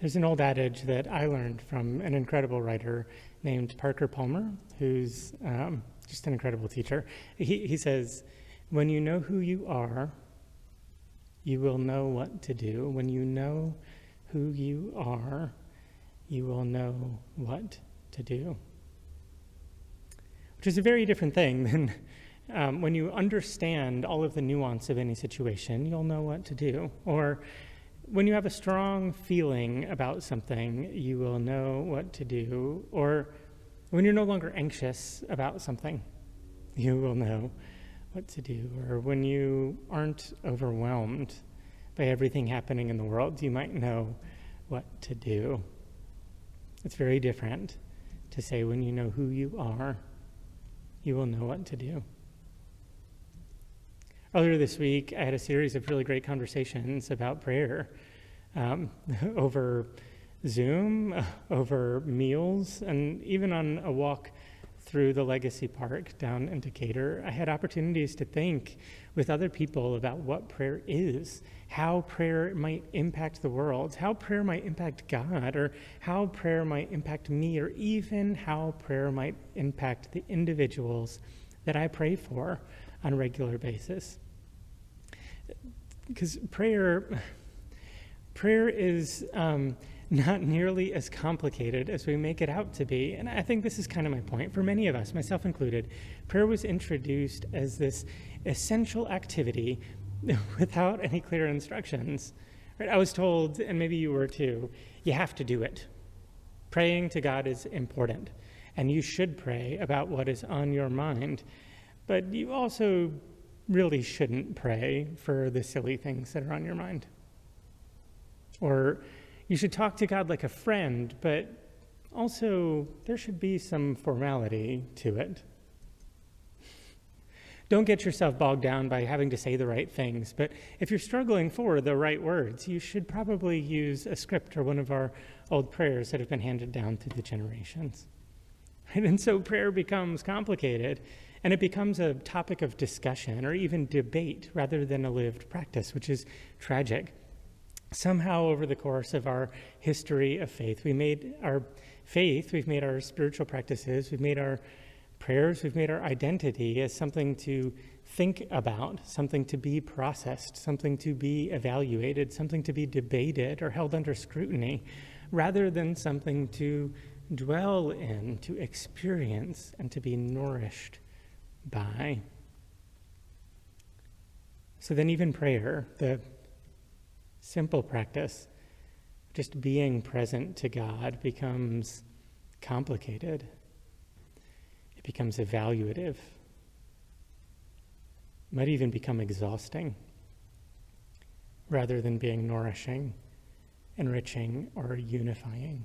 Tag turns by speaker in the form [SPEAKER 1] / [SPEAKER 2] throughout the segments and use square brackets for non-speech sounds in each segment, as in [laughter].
[SPEAKER 1] There's an old adage that I learned from an incredible writer named Parker Palmer, who's um, just an incredible teacher. He, he says, When you know who you are, you will know what to do. When you know who you are, you will know what to do. Which is a very different thing than um, when you understand all of the nuance of any situation, you'll know what to do. Or when you have a strong feeling about something, you will know what to do. Or when you're no longer anxious about something, [laughs] you will know what to do. Or when you aren't overwhelmed by everything happening in the world, you might know what to do. It's very different to say when you know who you are, you will know what to do. Earlier this week, I had a series of really great conversations about prayer um, [laughs] over Zoom, [laughs] over meals, and even on a walk through the Legacy Park down in Decatur. I had opportunities to think with other people about what prayer is, how prayer might impact the world, how prayer might impact God, or how prayer might impact me, or even how prayer might impact the individuals that I pray for on a regular basis. Because prayer, prayer is. Um, not nearly as complicated as we make it out to be. And I think this is kind of my point. For many of us, myself included, prayer was introduced as this essential activity [laughs] without any clear instructions. Right? I was told, and maybe you were too, you have to do it. Praying to God is important, and you should pray about what is on your mind. But you also really shouldn't pray for the silly things that are on your mind. Or you should talk to God like a friend, but also there should be some formality to it. Don't get yourself bogged down by having to say the right things, but if you're struggling for the right words, you should probably use a script or one of our old prayers that have been handed down through the generations. [laughs] And so prayer becomes complicated, and it becomes a topic of discussion or even debate rather than a lived practice, which is tragic. Somehow over the course of our history of faith, we made our faith, we've made our spiritual practices, we've made our prayers, we've made our identity as something to think about, something to be processed, something to be evaluated, something to be debated or held under scrutiny, rather than something to dwell in, to experience, and to be nourished by. So then, even prayer, the simple practice, just being present to God, becomes complicated. It becomes evaluative. It might even become exhausting rather than being nourishing, enriching, or unifying.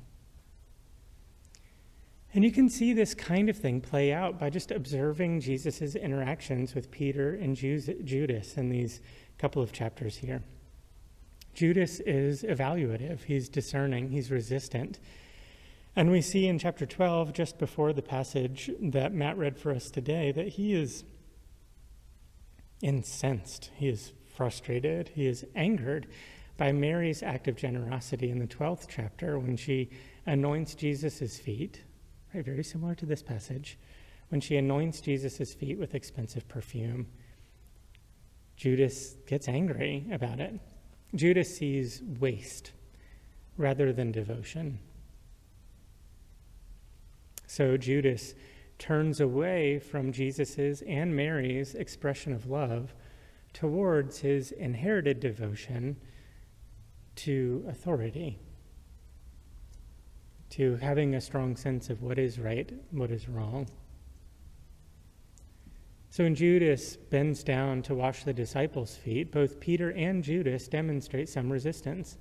[SPEAKER 1] And you can see this kind of thing play out by just observing Jesus' interactions with Peter and Judas in these couple of chapters here. Judas is evaluative, he's discerning, he's resistant. And we see in chapter 12, just before the passage that Matt read for us today, that he is incensed, he is frustrated, he is angered by Mary's act of generosity in the 12th chapter when she anoints Jesus' feet, right, very similar to this passage, when she anoints Jesus' feet with expensive perfume. Judas gets angry about it. Judas sees waste rather than devotion. So Judas turns away from Jesus' and Mary's expression of love towards his inherited devotion to authority, to having a strong sense of what is right, what is wrong. So when Judas bends down to wash the disciples' feet, both Peter and Judas demonstrate some resistance.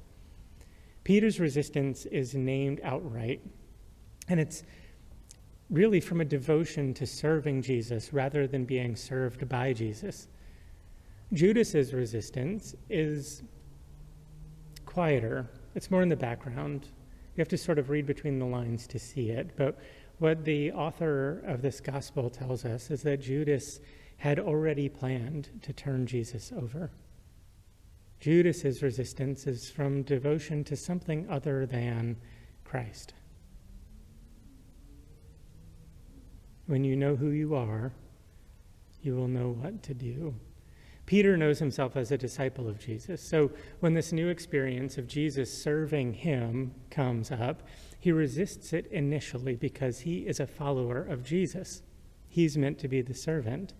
[SPEAKER 1] Peter's resistance is named outright, and it's really from a devotion to serving Jesus rather than being served by Jesus. Judas's resistance is quieter. It's more in the background. You have to sort of read between the lines to see it. But what the author of this gospel tells us is that Judas had already planned to turn Jesus over. Judas's resistance is from devotion to something other than Christ. When you know who you are, you will know what to do. Peter knows himself as a disciple of Jesus. So when this new experience of Jesus serving him comes up, he resists it initially because he is a follower of Jesus. He's meant to be the servant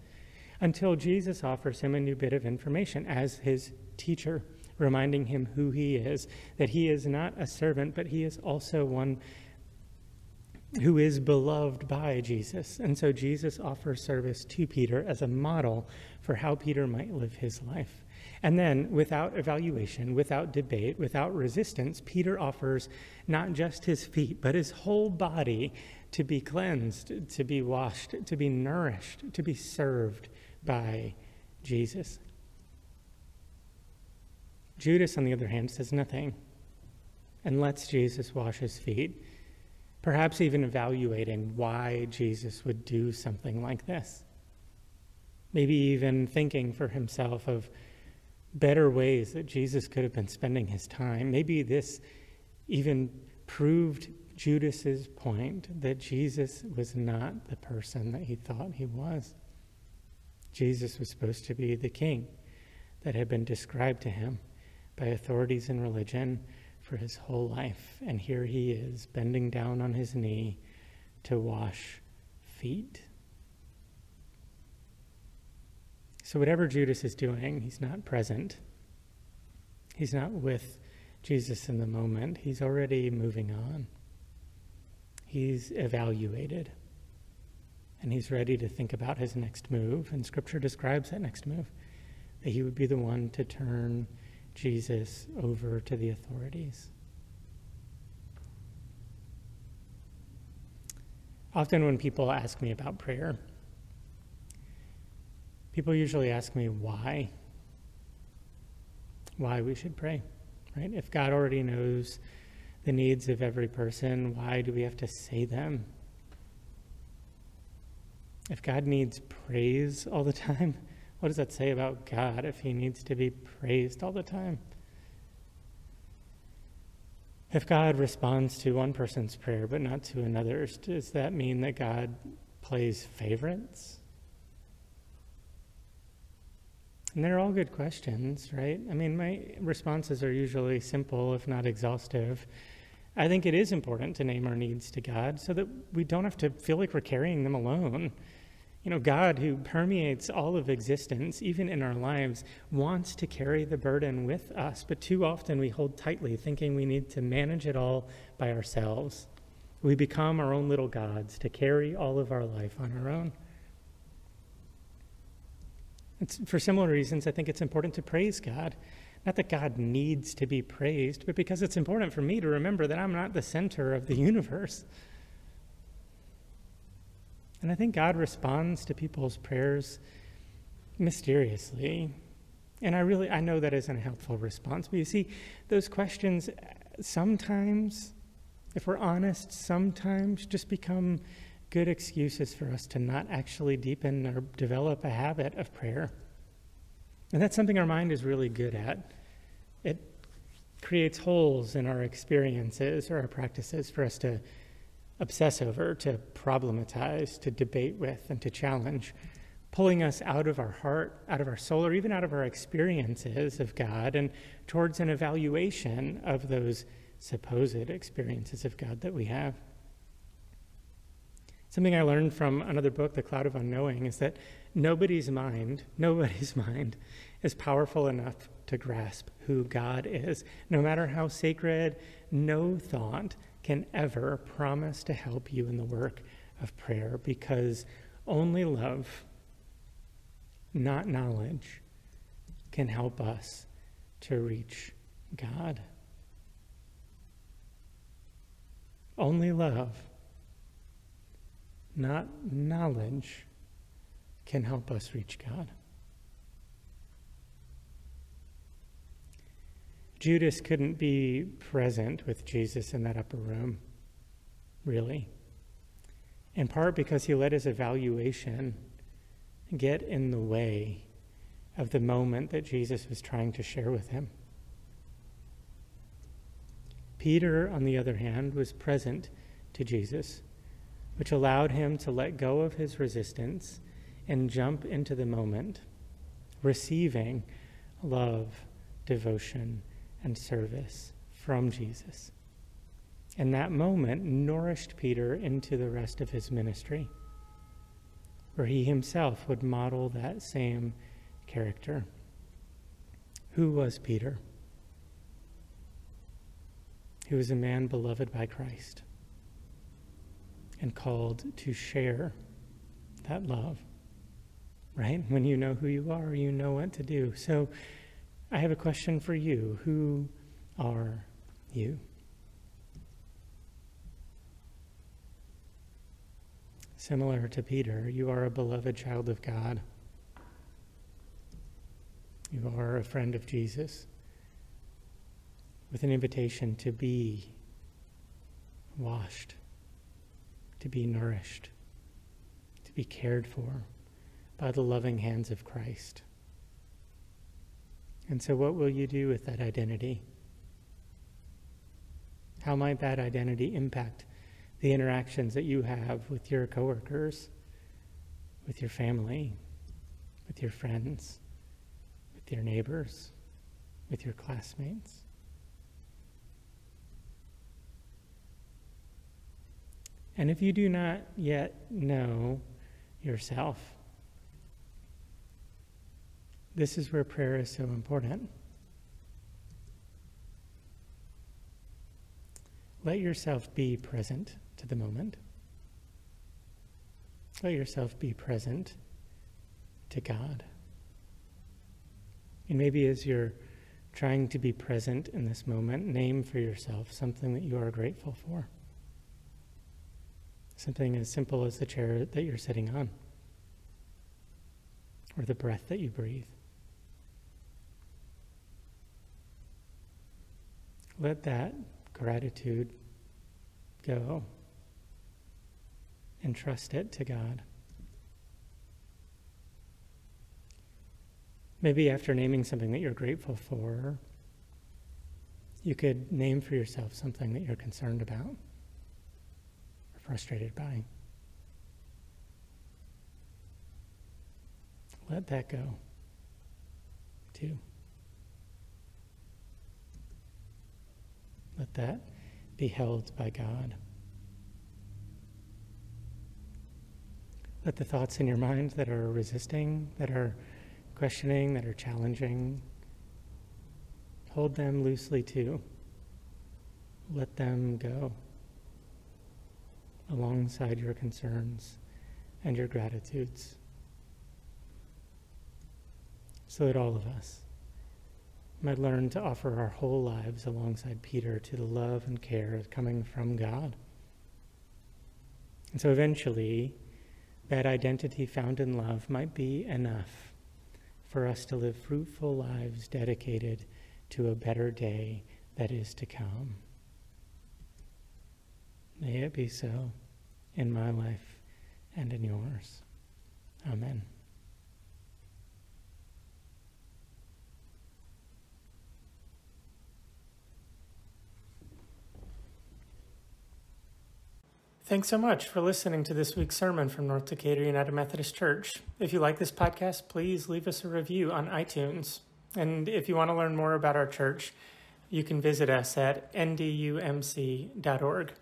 [SPEAKER 1] until Jesus offers him a new bit of information as his teacher, reminding him who he is, that he is not a servant, but he is also one who is beloved by Jesus. And so Jesus offers service to Peter as a model for how Peter might live his life. And then, without evaluation, without debate, without resistance, Peter offers not just his feet, but his whole body to be cleansed, to be washed, to be nourished, to be served by Jesus. Judas, on the other hand, says nothing and lets Jesus wash his feet perhaps even evaluating why Jesus would do something like this. Maybe even thinking for himself of better ways that Jesus could have been spending his time. Maybe this even proved Judas's point that Jesus was not the person that he thought he was. Jesus was supposed to be the king that had been described to him by authorities in religion for his whole life. And here he is, bending down on his knee to wash feet. So, whatever Judas is doing, he's not present. He's not with Jesus in the moment. He's already moving on. He's evaluated. And he's ready to think about his next move. And Scripture describes that next move that he would be the one to turn Jesus over to the authorities. Often, when people ask me about prayer, people usually ask me why. Why we should pray, right? If God already knows the needs of every person, why do we have to say them? If God needs praise all the [laughs] time, what does that say about God if he needs to be praised all the time? If God responds to one person's prayer but not to another's, does that mean that God plays favorites? And they're all good questions, right? I mean, my responses are usually simple, if not exhaustive. I think it is important to name our needs to God so that we don't have to feel like we're carrying them alone. You know, God, who permeates all of existence, even in our lives, wants to carry the burden with us, but too often we hold tightly, thinking we need to manage it all by ourselves. We become our own little gods to carry all of our life on our own. It's, for similar reasons, I think it's important to praise God. Not that God needs to be praised, but because it's important for me to remember that I'm not the center of the [laughs] universe. And I think God responds to people's prayers mysteriously. And I really, I know that isn't a helpful response. But you see, those questions sometimes, if we're honest, sometimes just become good excuses for us to not actually deepen or develop a habit of prayer. And that's something our mind is really good at. It creates holes in our experiences or our practices for us to obsess over, to problematize, to debate with, and to challenge, pulling us out of our heart, out of our soul, or even out of our experiences of God and towards an evaluation of those supposed experiences of God that we have. Something I learned from another book, The Cloud of Unknowing, is that nobody's mind, [laughs] nobody's mind is powerful enough to grasp who God is. No matter how sacred, no thought can ever promise to help you in the work of prayer because only love, not knowledge, can help us to reach God. Only love, not knowledge, can help us reach God. Judas couldn't be present with Jesus in that upper room, really. In part because he let his evaluation get in the way of the moment that Jesus was trying to share with him. Peter, on the other hand, was present to Jesus, which allowed him to let go of his resistance and jump into the moment, receiving love, devotion, and service from Jesus. And that moment nourished Peter into the rest of his ministry, where he himself would model that same character. Who was Peter? He was a man beloved by Christ and called to share that love, right? When you know who you are, you know what to do. So I have a question for you. Who are you? Similar to Peter, you are a beloved child of God. You are a friend of Jesus with an invitation to be washed, to be nourished, to be cared for by the loving hands of Christ. And so, what will you do with that identity? How might that identity impact the interactions that you have with your coworkers, with your family, with your friends, with your neighbors, with your classmates? And if you do not yet know yourself, this is where prayer is so important. Let yourself be present to the moment. Let yourself be present to God. And maybe as you're trying to be present in this moment, name for yourself something that you are grateful for. Something as simple as the chair that you're sitting on, or the breath that you breathe. Let that gratitude go and trust it to God. Maybe after naming something that you're grateful for, you could name for yourself something that you're concerned about or frustrated by. Let that go, too. That be held by God. Let the thoughts in your mind that are resisting, that are questioning, that are challenging, hold them loosely too. Let them go alongside your concerns and your gratitudes so that all of us might learn to offer our whole lives alongside Peter to the love and care coming from God. And so eventually, that identity found in love might be enough for us to live fruitful lives dedicated to a better day that is to come. May it be so in my life and in yours. Amen. Thanks so much for listening to this week's sermon from North Decatur United Methodist Church. If you like this podcast, please leave us a review on iTunes. And if you want to learn more about our church, you can visit us at ndumc.org.